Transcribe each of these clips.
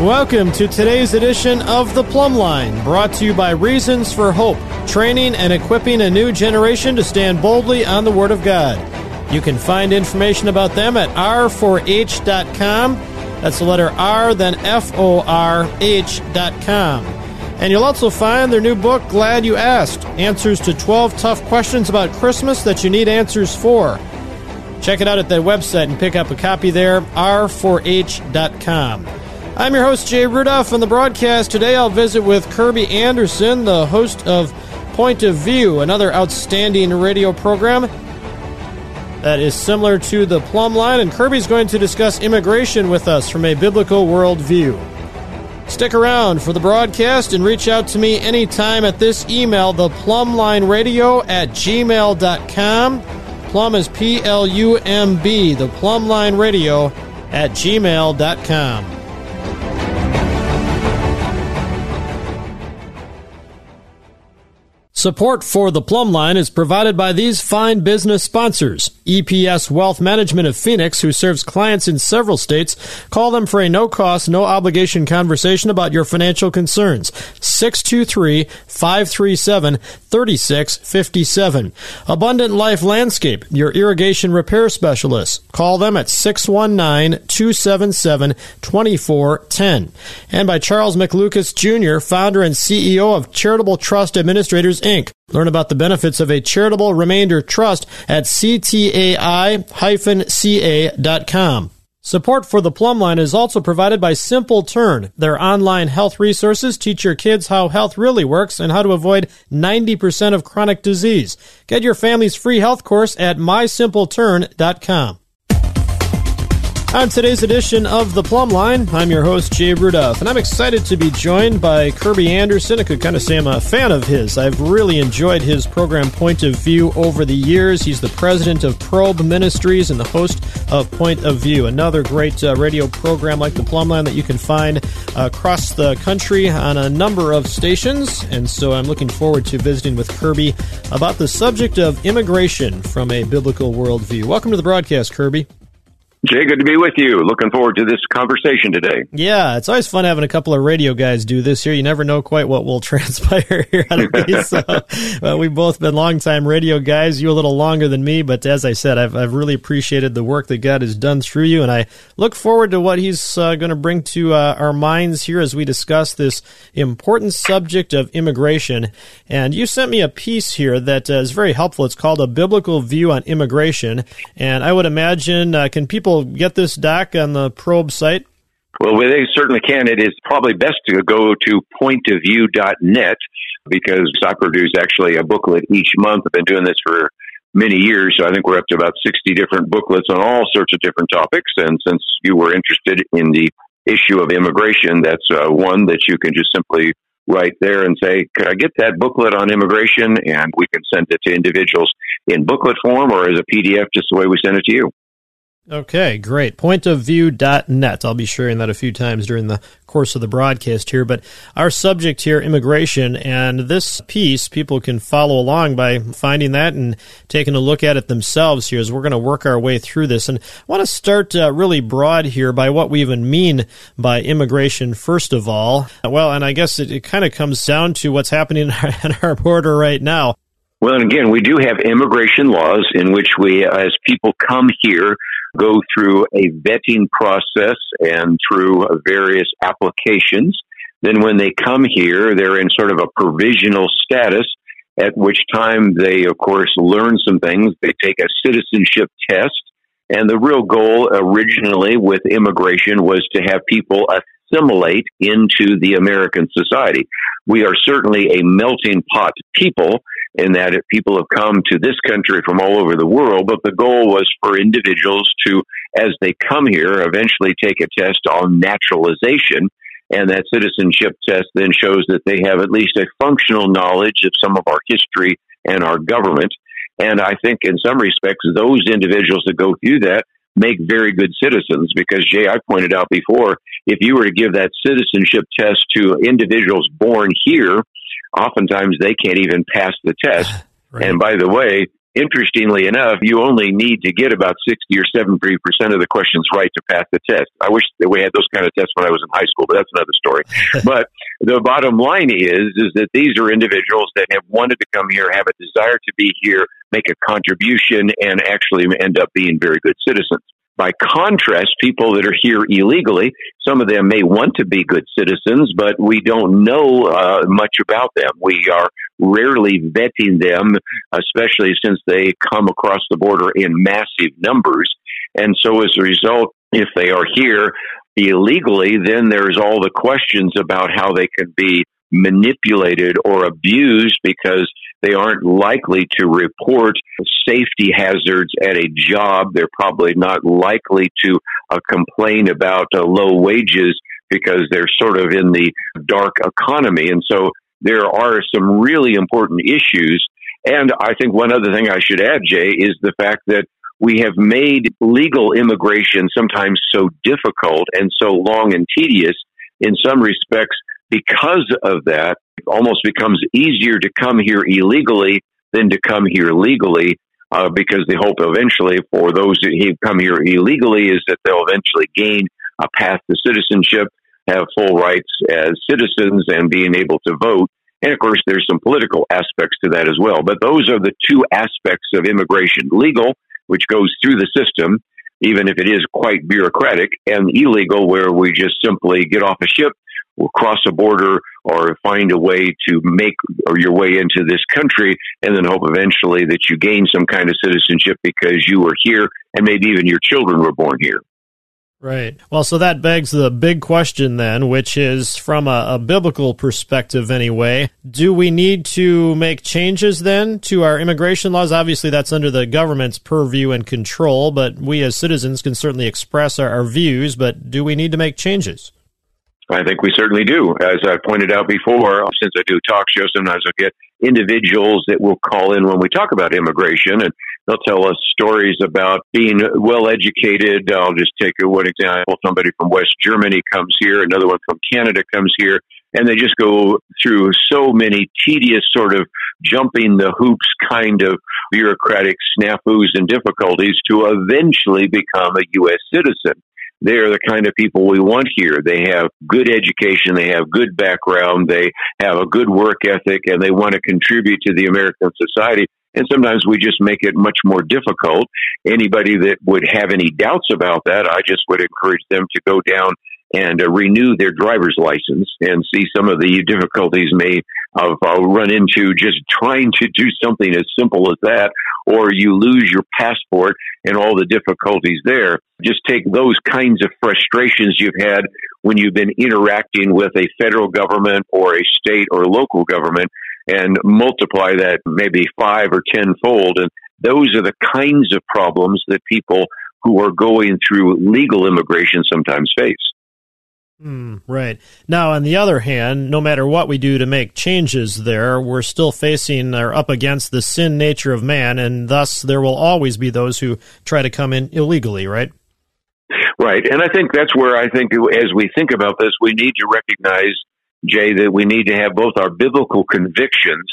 Welcome to today's edition of The Plumb Line, brought to you by Reasons for Hope, training and equipping a new generation to stand boldly on the Word of God. You can find information about them at r4h.com. That's the letter R, then F O R H.com. And you'll also find their new book, Glad You Asked Answers to 12 Tough Questions About Christmas That You Need Answers For. Check it out at their website and pick up a copy there, r4h.com. I'm your host, Jay Rudolph. On the broadcast today, I'll visit with Kirby Anderson, the host of Point of View, another outstanding radio program that is similar to the Plumb Line. And Kirby's going to discuss immigration with us from a biblical worldview. Stick around for the broadcast and reach out to me anytime at this email, theplumblineradio at gmail.com. Plum is P L U M B, the Plumb Line Radio at gmail.com. Support for the Plumb Line is provided by these fine business sponsors. EPS Wealth Management of Phoenix, who serves clients in several states. Call them for a no cost, no obligation conversation about your financial concerns. 623 537 3657. Abundant Life Landscape, your irrigation repair specialist. Call them at 619 277 2410. And by Charles McLucas Jr., founder and CEO of Charitable Trust Administrators, Inc. Learn about the benefits of a charitable remainder trust at ctai-ca.com. Support for the Plumb Line is also provided by Simple Turn. Their online health resources teach your kids how health really works and how to avoid 90% of chronic disease. Get your family's free health course at mysimpleturn.com. On today's edition of The Plumb Line, I'm your host, Jay Rudolph, and I'm excited to be joined by Kirby Anderson. I could kind of say I'm a fan of his. I've really enjoyed his program Point of View over the years. He's the president of Probe Ministries and the host of Point of View, another great uh, radio program like The Plumb Line that you can find uh, across the country on a number of stations. And so I'm looking forward to visiting with Kirby about the subject of immigration from a biblical worldview. Welcome to the broadcast, Kirby. Jay, good to be with you. Looking forward to this conversation today. Yeah, it's always fun having a couple of radio guys do this here. You never know quite what will transpire here out of these. So, well, we've both been longtime radio guys. You a little longer than me, but as I said, I've, I've really appreciated the work that God has done through you, and I look forward to what He's uh, going to bring to uh, our minds here as we discuss this important subject of immigration. And you sent me a piece here that uh, is very helpful. It's called A Biblical View on Immigration, and I would imagine uh, can people people get this doc on the probe site? Well, they certainly can. It is probably best to go to pointofview.net because I produce actually a booklet each month. I've been doing this for many years, so I think we're up to about 60 different booklets on all sorts of different topics. And since you were interested in the issue of immigration, that's uh, one that you can just simply write there and say, Could I get that booklet on immigration? And we can send it to individuals in booklet form or as a PDF, just the way we send it to you. Okay, great. Pointofview.net. I'll be sharing that a few times during the course of the broadcast here. But our subject here, immigration, and this piece, people can follow along by finding that and taking a look at it themselves here as we're going to work our way through this. And I want to start uh, really broad here by what we even mean by immigration, first of all. Well, and I guess it, it kind of comes down to what's happening in our border right now. Well, and again, we do have immigration laws in which we, as people come here, go through a vetting process and through various applications. Then when they come here, they're in sort of a provisional status, at which time they, of course, learn some things. They take a citizenship test. And the real goal originally with immigration was to have people assimilate into the American society. We are certainly a melting pot people in that people have come to this country from all over the world, but the goal was for individuals to as they come here, eventually take a test on naturalization. And that citizenship test then shows that they have at least a functional knowledge of some of our history and our government. And I think in some respects, those individuals that go through that make very good citizens because Jay, I pointed out before, if you were to give that citizenship test to individuals born here, oftentimes they can't even pass the test. Right. And by the way, interestingly enough, you only need to get about 60 or 70% of the questions right to pass the test. I wish that we had those kind of tests when I was in high school, but that's another story. but the bottom line is, is that these are individuals that have wanted to come here, have a desire to be here, make a contribution, and actually end up being very good citizens. By contrast, people that are here illegally, some of them may want to be good citizens, but we don't know uh, much about them. We are rarely vetting them, especially since they come across the border in massive numbers. And so as a result, if they are here illegally, then there's all the questions about how they can be manipulated or abused because they aren't likely to report safety hazards at a job. They're probably not likely to uh, complain about uh, low wages because they're sort of in the dark economy. And so there are some really important issues. And I think one other thing I should add, Jay, is the fact that we have made legal immigration sometimes so difficult and so long and tedious in some respects because of that, it almost becomes easier to come here illegally than to come here legally. Uh, because the hope eventually for those who come here illegally is that they'll eventually gain a path to citizenship, have full rights as citizens, and being able to vote. And of course, there's some political aspects to that as well. But those are the two aspects of immigration legal, which goes through the system, even if it is quite bureaucratic, and illegal, where we just simply get off a ship, cross a border or find a way to make your way into this country and then hope eventually that you gain some kind of citizenship because you were here and maybe even your children were born here. Right. Well, so that begs the big question then, which is from a, a, biblical perspective anyway. Do we need to make changes then to our immigration laws? Obviously, that's under the government's purview and control, but we as citizens can certainly express our, our views, but do we need to make changes? I think we certainly do. As I pointed out before, since I do talk shows, sometimes I get individuals that will call in when we talk about immigration and they'll tell us stories about being well educated. I'll just take one example. Somebody from West Germany comes here, another one from Canada comes here, and they just go through so many tedious sort of jumping the hoops kind of bureaucratic snafus and difficulties to eventually become a U.S. citizen they are the kind of people we want here. They have good education, they have good background, they have a good work ethic, and they want to contribute to the American society. And sometimes we just make it much more difficult. Anybody that would have any doubts about that, I just would encourage them to go down and uh, renew their driver's license and see some of the difficulties may have uh, run into just trying to do something as simple as that, or you lose your passport and all the difficulties there. Just take those kinds of frustrations you've had when you've been interacting with a federal government or a state or local government and multiply that maybe five or tenfold. And those are the kinds of problems that people who are going through legal immigration sometimes face. Mm, right. Now, on the other hand, no matter what we do to make changes there, we're still facing or up against the sin nature of man, and thus there will always be those who try to come in illegally, right? Right. And I think that's where I think as we think about this, we need to recognize, Jay, that we need to have both our biblical convictions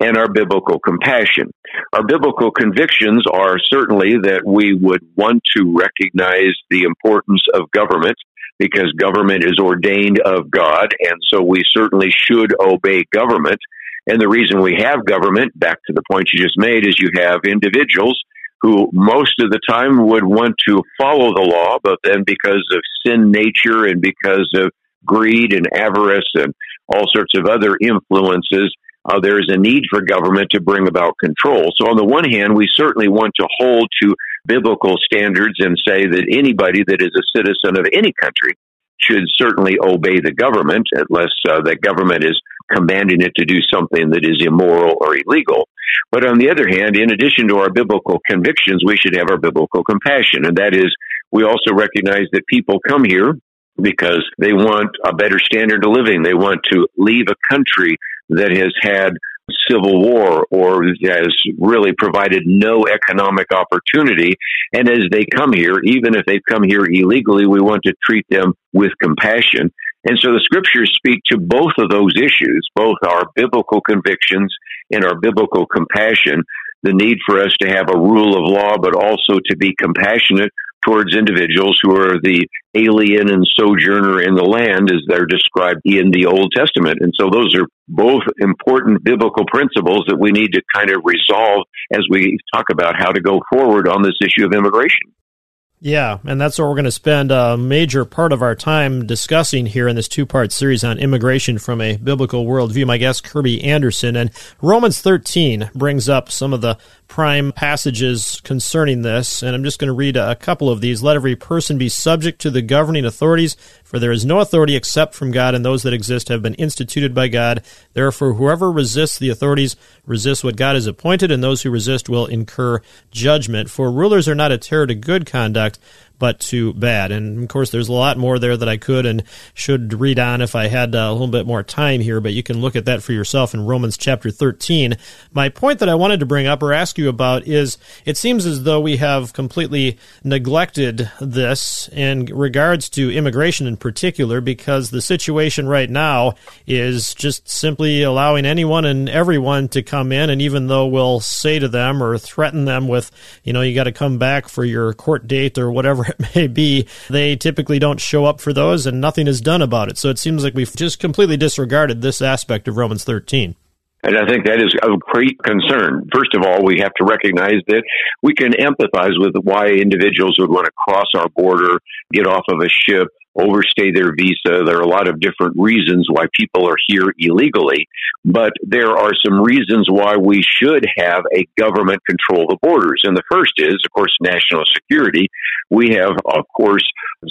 and our biblical compassion. Our biblical convictions are certainly that we would want to recognize the importance of government because government is ordained of God, and so we certainly should obey government. And the reason we have government, back to the point you just made, is you have individuals who most of the time would want to follow the law, but then because of sin nature and because of greed and avarice and all sorts of other influences, uh, there is a need for government to bring about control. So, on the one hand, we certainly want to hold to biblical standards and say that anybody that is a citizen of any country should certainly obey the government unless uh, the government is commanding it to do something that is immoral or illegal. But on the other hand, in addition to our biblical convictions, we should have our biblical compassion. And that is, We also recognize that people come here because they want a better standard of living. They want to leave a country that has had civil war or has really provided no economic opportunity. And as they come here, even if they've come here illegally, we want to treat them with compassion. And so the scriptures speak to both of those issues, both our biblical convictions and our biblical compassion, the need for us to have a rule of law, but also to be compassionate towards individuals who are the alien and sojourner in the land as they're described in the Old Testament. And so those are both important biblical principles that we need to kind of resolve as we talk about how to go forward on this issue of immigration. Yeah, and that's what we're going to spend a major part of our time discussing here in this two part series on immigration from a biblical worldview. My guest, Kirby Anderson. And Romans 13 brings up some of the prime passages concerning this, and I'm just going to read a couple of these. Let every person be subject to the governing authorities, for there is no authority except from God, and those that exist have been instituted by God. Therefore, whoever resists the authorities resists what God has appointed, and those who resist will incur judgment. For rulers are not a terror to good conduct, product but too bad. And of course, there's a lot more there that I could and should read on if I had uh, a little bit more time here, but you can look at that for yourself in Romans chapter 13. My point that I wanted to bring up or ask you about is it seems as though we have completely neglected this in regards to immigration in particular because the situation right now is just simply allowing anyone and everyone to come in. And even though we'll say to them or threaten them with, you know, you got to come back for your court date or whatever it may be, they typically don't show up for those and nothing is done about it. So it seems like we've just completely disregarded this aspect of Romans 13. And I think that is of great concern. First of all, we have to recognize that we can empathize with why individuals would want to cross our border, get off of a ship, overstay their visa. There are a lot of different reasons why people are here illegally, but there are some reasons why we should have a government control the borders. And the first is, of course, national security. We have, of course,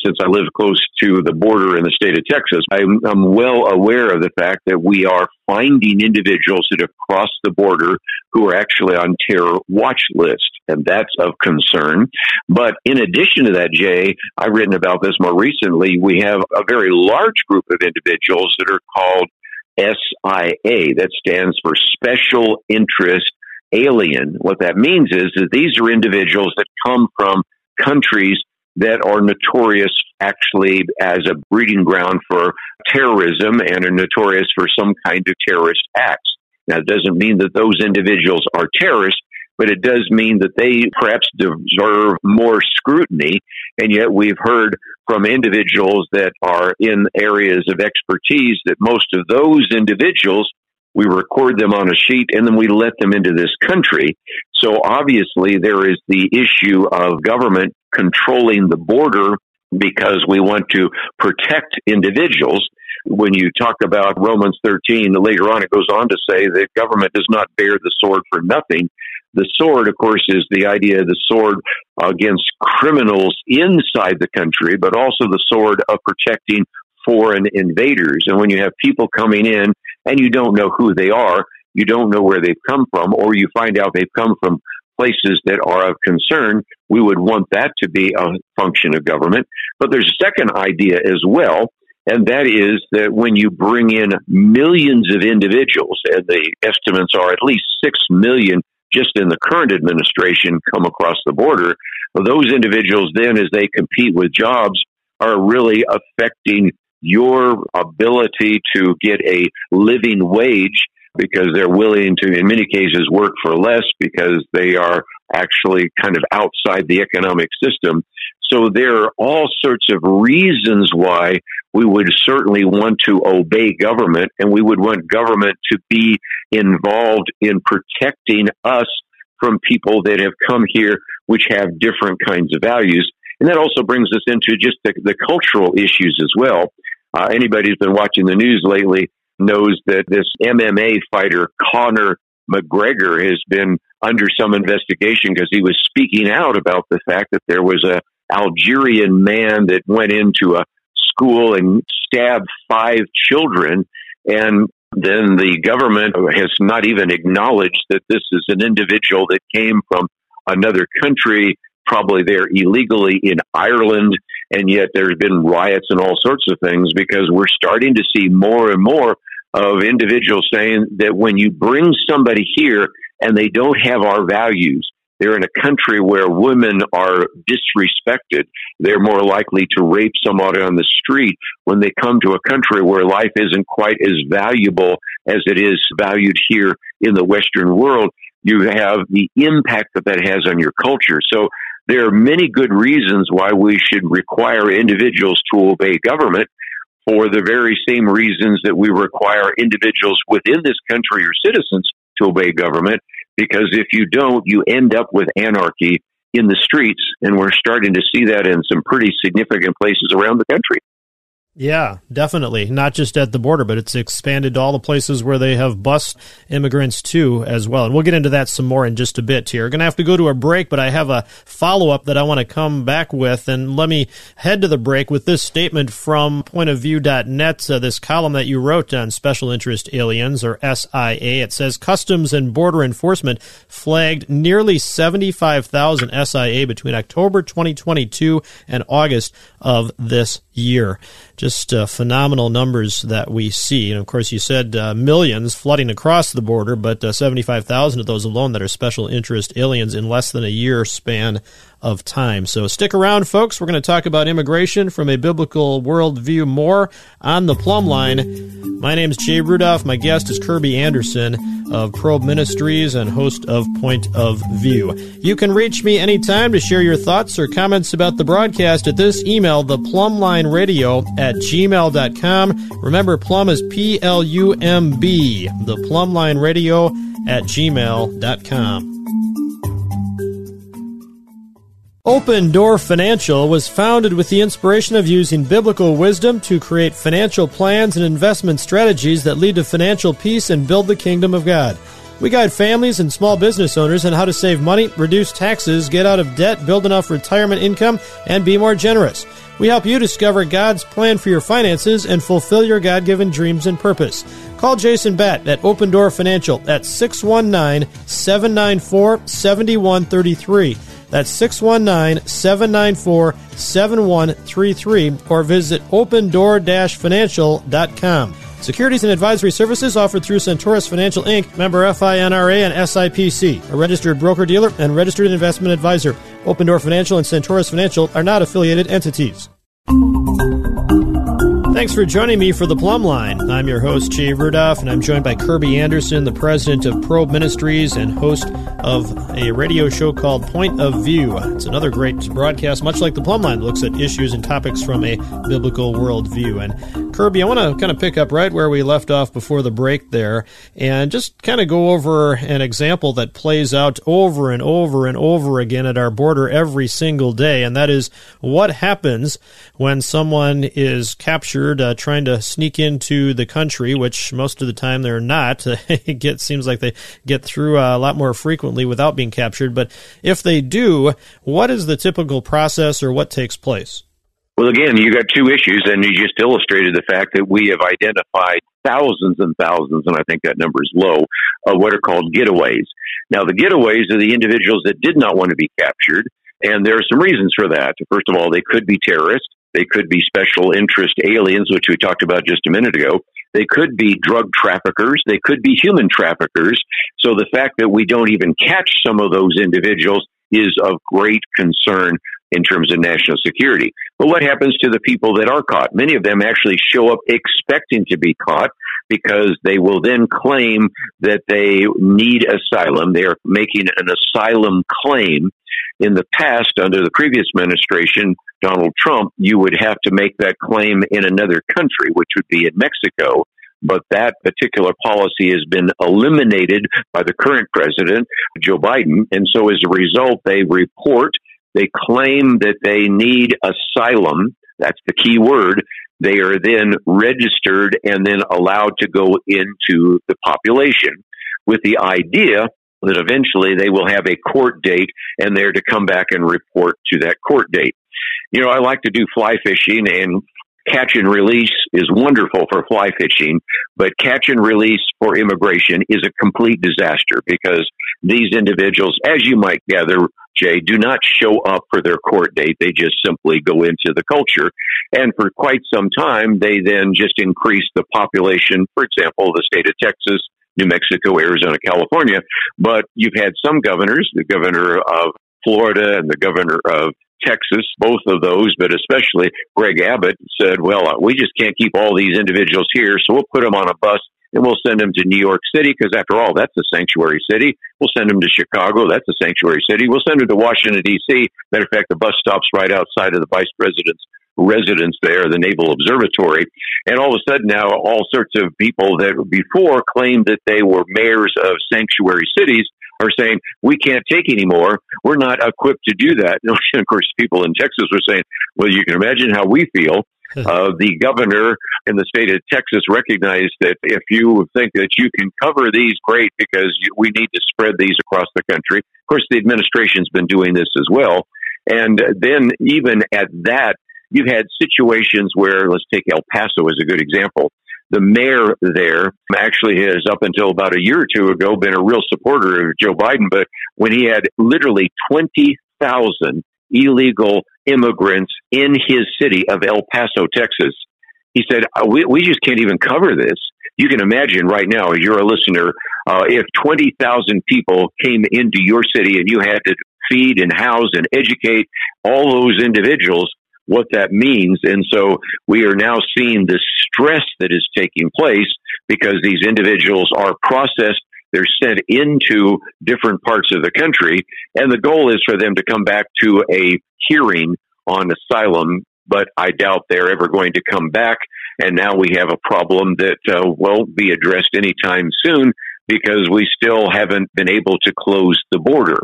since I live close to the border in the state of Texas, I'm, I'm well aware of the fact that we are finding individuals that have crossed the border who are actually on terror watch list, and that's of concern. But in addition to that, Jay, I've written about this more recently. We have a very large group of individuals that are called SIA. That stands for Special Interest Alien. What that means is that these are individuals that come from countries that are notorious actually as a breeding ground for terrorism and are notorious for some kind of terrorist acts. Now, it doesn't mean that those individuals are terrorists, but it does mean that they perhaps deserve more scrutiny. And yet we've heard from individuals that are in areas of expertise that most of those individuals we record them on a sheet and then we let them into this country. So obviously there is the issue of government controlling the border because we want to protect individuals. When you talk about Romans 13, later on it goes on to say that government does not bear the sword for nothing. The sword, of course, is the idea of the sword against criminals inside the country, but also the sword of protecting foreign invaders. And when you have people coming in and you don't know who they are, you don't know where they've come from, or you find out they've come from places that are of concern, we would want that to be a function of government. But there's a second idea as well, and that is that when you bring in millions of individuals, and the estimates are at least six million just in the current administration come across the border, those individuals then, as they compete with jobs, are really affecting your ability to get a living wage because they're willing to, in many cases, work for less because they are actually kind of outside the economic system. So there are all sorts of reasons why we would certainly want to obey government and we would want government to be involved in protecting us from people that have come here which have different kinds of values. And that also brings us into just the, the cultural issues as well. Uh, anybody who's been watching the news lately knows that this MMA fighter, Conor McGregor, has been under some investigation because he was speaking out about the fact that there was a Algerian man that went into a school and stabbed five children. And then the government has not even acknowledged that this is an individual that came from another country probably there illegally in Ireland, and yet there's been riots and all sorts of things because we're starting to see more and more of individuals saying that when you bring somebody here and they don't have our values, they're in a country where women are disrespected. They're more likely to rape somebody on the street when they come to a country where life isn't quite as valuable as it is valued here in the Western world. You have the impact that that has on your culture. So there are many good reasons why we should require individuals to obey government for the very same reasons that we require individuals within this country or citizens to obey government because if you don't, you end up with anarchy in the streets. And we're starting to see that in some pretty significant places around the country. Yeah, definitely. Not just at the border, but it's expanded to all the places where they have bus immigrants too, as well. And we'll get into that some more in just a bit here. Going to have to go to a break, but I have a follow up that I want to come back with. And let me head to the break with this statement from pointofview.net, uh, this column that you wrote on special interest aliens or SIA. It says Customs and Border Enforcement flagged nearly 75,000 SIA between October 2022 and August of this year. Just uh, phenomenal numbers that we see. And of course, you said uh, millions flooding across the border, but uh, 75,000 of those alone that are special interest aliens in less than a year span of time. So stick around, folks. We're going to talk about immigration from a biblical worldview more on the plumb line. My name is Jay Rudolph. My guest is Kirby Anderson of Probe Ministries and host of Point of View. You can reach me anytime to share your thoughts or comments about the broadcast at this email, theplumblineradio at gmail.com. Remember, plum is P L U M B, the plumbline radio at gmail.com. Open Door Financial was founded with the inspiration of using biblical wisdom to create financial plans and investment strategies that lead to financial peace and build the kingdom of God. We guide families and small business owners on how to save money, reduce taxes, get out of debt, build enough retirement income, and be more generous. We help you discover God's plan for your finances and fulfill your God given dreams and purpose. Call Jason Batt at Open Door Financial at 619 794 7133. That's 619 794 7133 or visit opendoor financial.com. Securities and advisory services offered through Centaurus Financial Inc., member FINRA and SIPC, a registered broker dealer and registered investment advisor. Open Door Financial and Centaurus Financial are not affiliated entities. Thanks for joining me for the Plumb Line. I'm your host, Jay Rudolph, and I'm joined by Kirby Anderson, the president of Probe Ministries and host of a radio show called Point of View. It's another great broadcast, much like the Plumb Line, looks at issues and topics from a biblical worldview. And Kirby, I want to kind of pick up right where we left off before the break there and just kind of go over an example that plays out over and over and over again at our border every single day, and that is what happens when someone is captured uh, trying to sneak into the country, which most of the time they're not. it seems like they get through uh, a lot more frequently without being captured. But if they do, what is the typical process or what takes place? Well, again, you got two issues, and you just illustrated the fact that we have identified thousands and thousands, and I think that number is low, of what are called getaways. Now, the getaways are the individuals that did not want to be captured, and there are some reasons for that. First of all, they could be terrorists. They could be special interest aliens, which we talked about just a minute ago. They could be drug traffickers. They could be human traffickers. So the fact that we don't even catch some of those individuals is of great concern in terms of national security. But what happens to the people that are caught? Many of them actually show up expecting to be caught because they will then claim that they need asylum. They are making an asylum claim. In the past, under the previous administration, Donald Trump, you would have to make that claim in another country, which would be in Mexico. But that particular policy has been eliminated by the current president, Joe Biden. And so as a result, they report, they claim that they need asylum. That's the key word. They are then registered and then allowed to go into the population with the idea that eventually they will have a court date and they're to come back and report to that court date. You know, I like to do fly fishing and catch and release is wonderful for fly fishing, but catch and release for immigration is a complete disaster because these individuals, as you might gather, Jay, do not show up for their court date. They just simply go into the culture. And for quite some time, they then just increase the population, for example, the state of Texas, New Mexico, Arizona, California. But you've had some governors, the governor of Florida and the governor of Texas, both of those, but especially Greg Abbott said, well, we just can't keep all these individuals here, so we'll put them on a bus and we'll send them to New York City because after all, that's a sanctuary city. We'll send them to Chicago. That's a sanctuary city. We'll send them to Washington D.C. Matter of fact, the bus stops right outside of the vice president's residence there, the Naval Observatory. And all of a sudden now all sorts of people that before claimed that they were mayors of sanctuary cities are saying, we can't take anymore. We're not equipped to do that. And of course, people in Texas were saying, well, you can imagine how we feel. Uh, the governor in the state of Texas recognized that if you think that you can cover these, great, because you, we need to spread these across the country. Of course, the administration's been doing this as well. And then, even at that, you've had situations where, let's take El Paso as a good example. The mayor there actually has, up until about a year or two ago, been a real supporter of Joe Biden. But when he had literally 20,000 illegal immigrants in his city of El Paso, Texas, he said, uh, we, we just can't even cover this. You can imagine right now, you're a listener, uh, if 20,000 people came into your city and you had to feed and house and educate all those individuals, what that means. And so we are now seeing the stress that is taking place because these individuals are processed. They're sent into different parts of the country. And the goal is for them to come back to a hearing on asylum. But I doubt they're ever going to come back. And now we have a problem that uh, won't be addressed anytime soon because we still haven't been able to close the border.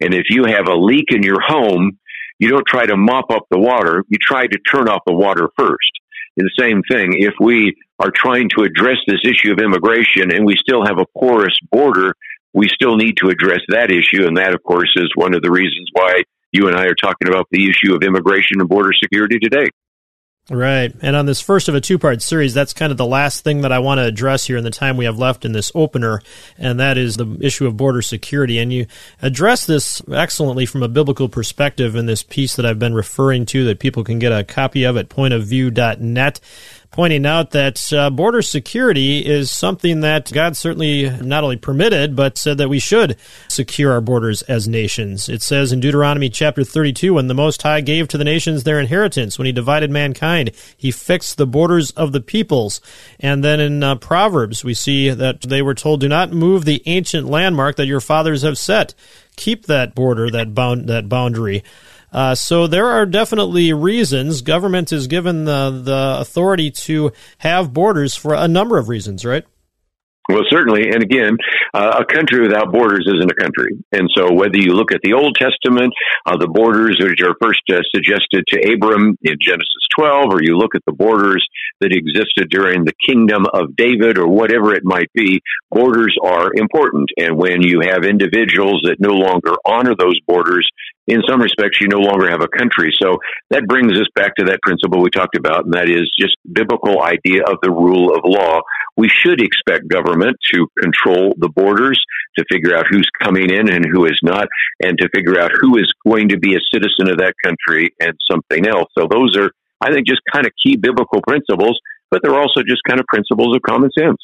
And if you have a leak in your home, you don't try to mop up the water, you try to turn off the water first. And the same thing, if we are trying to address this issue of immigration and we still have a porous border, we still need to address that issue. And that, of course, is one of the reasons why you and I are talking about the issue of immigration and border security today. Right. And on this first of a two part series, that's kind of the last thing that I want to address here in the time we have left in this opener, and that is the issue of border security. And you address this excellently from a biblical perspective in this piece that I've been referring to that people can get a copy of at pointofview.net pointing out that uh, border security is something that God certainly not only permitted, but said that we should secure our borders as nations. It says in Deuteronomy chapter 32 when the Most High gave to the nations their inheritance, when he divided mankind, he fixed the borders of the peoples. And then in uh, Proverbs, we see that they were told, Do not move the ancient landmark that your fathers have set. Keep that border, that bound, that boundary. Uh, so there are definitely reasons. Government is given the, the authority to have borders for a number of reasons, right? Well, certainly. And again, uh, a country without borders isn't a country. And so whether you look at the Old Testament, uh, the borders which are first uh, suggested to Abram in Genesis 12, or you look at the borders that existed during the kingdom of David or whatever it might be, borders are important. And when you have individuals that no longer honor those borders, in some respects, you no longer have a country. So that brings us back to that principle we talked about, and that is just biblical idea of the rule of law. We should expect government to control the borders, to figure out who's coming in and who is not, and to figure out who is going to be a citizen of that country and something else. So those are, I think, just kind of key biblical principles, but they're also just kind of principles of common sense.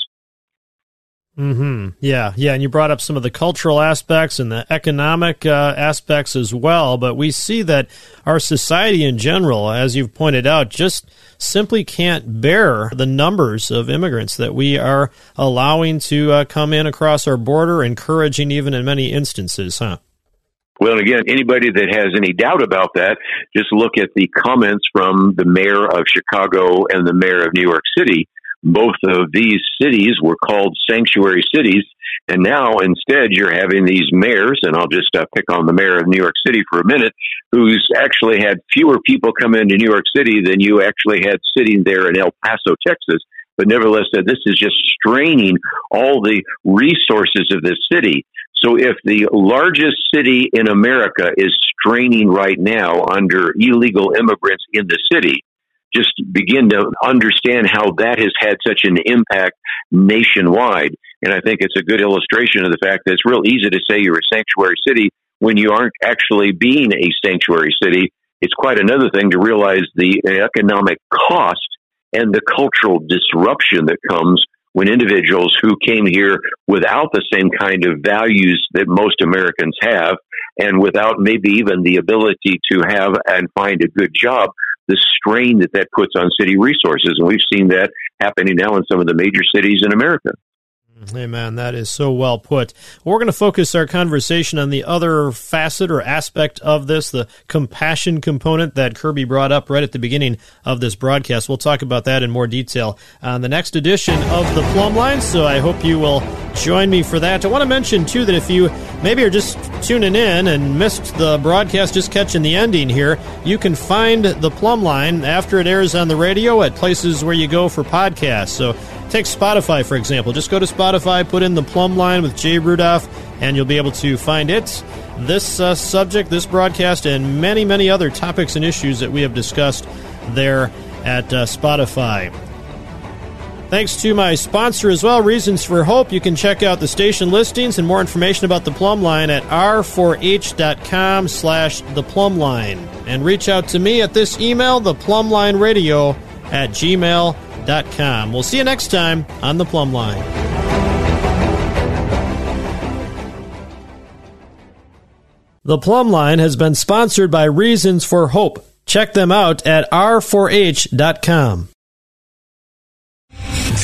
Hmm. Yeah. Yeah. And you brought up some of the cultural aspects and the economic uh, aspects as well. But we see that our society in general, as you've pointed out, just simply can't bear the numbers of immigrants that we are allowing to uh, come in across our border, encouraging even in many instances, huh? Well, again, anybody that has any doubt about that, just look at the comments from the mayor of Chicago and the mayor of New York City both of these cities were called sanctuary cities. And now instead you're having these mayors, and I'll just uh, pick on the mayor of New York City for a minute, who's actually had fewer people come into New York City than you actually had sitting there in El Paso, Texas. But nevertheless, said this is just straining all the resources of this city. So if the largest city in America is straining right now under illegal immigrants in the city, just begin to understand how that has had such an impact nationwide. And I think it's a good illustration of the fact that it's real easy to say you're a sanctuary city when you aren't actually being a sanctuary city. It's quite another thing to realize the economic cost and the cultural disruption that comes when individuals who came here without the same kind of values that most Americans have and without maybe even the ability to have and find a good job, the strain that that puts on city resources. And we've seen that happening now in some of the major cities in America. Mm-hmm. Hey man, that is so well put. We're going to focus our conversation on the other facet or aspect of this, the compassion component that Kirby brought up right at the beginning of this broadcast. We'll talk about that in more detail on the next edition of the Plumb Line. So I hope you will join me for that. I want to mention too that if you maybe are just tuning in and missed the broadcast, just catching the ending here, you can find the Plumb Line after it airs on the radio at places where you go for podcasts. So Take Spotify, for example. Just go to Spotify, put in the plumb line with Jay Rudolph, and you'll be able to find it. This uh, subject, this broadcast, and many, many other topics and issues that we have discussed there at uh, Spotify. Thanks to my sponsor as well, Reasons for Hope. You can check out the station listings and more information about the plumb line at r4h.com slash the plumb line. And reach out to me at this email, theplumblineradio at gmail.com. We'll see you next time on The Plumb Line. The Plumb Line has been sponsored by Reasons for Hope. Check them out at r4h.com.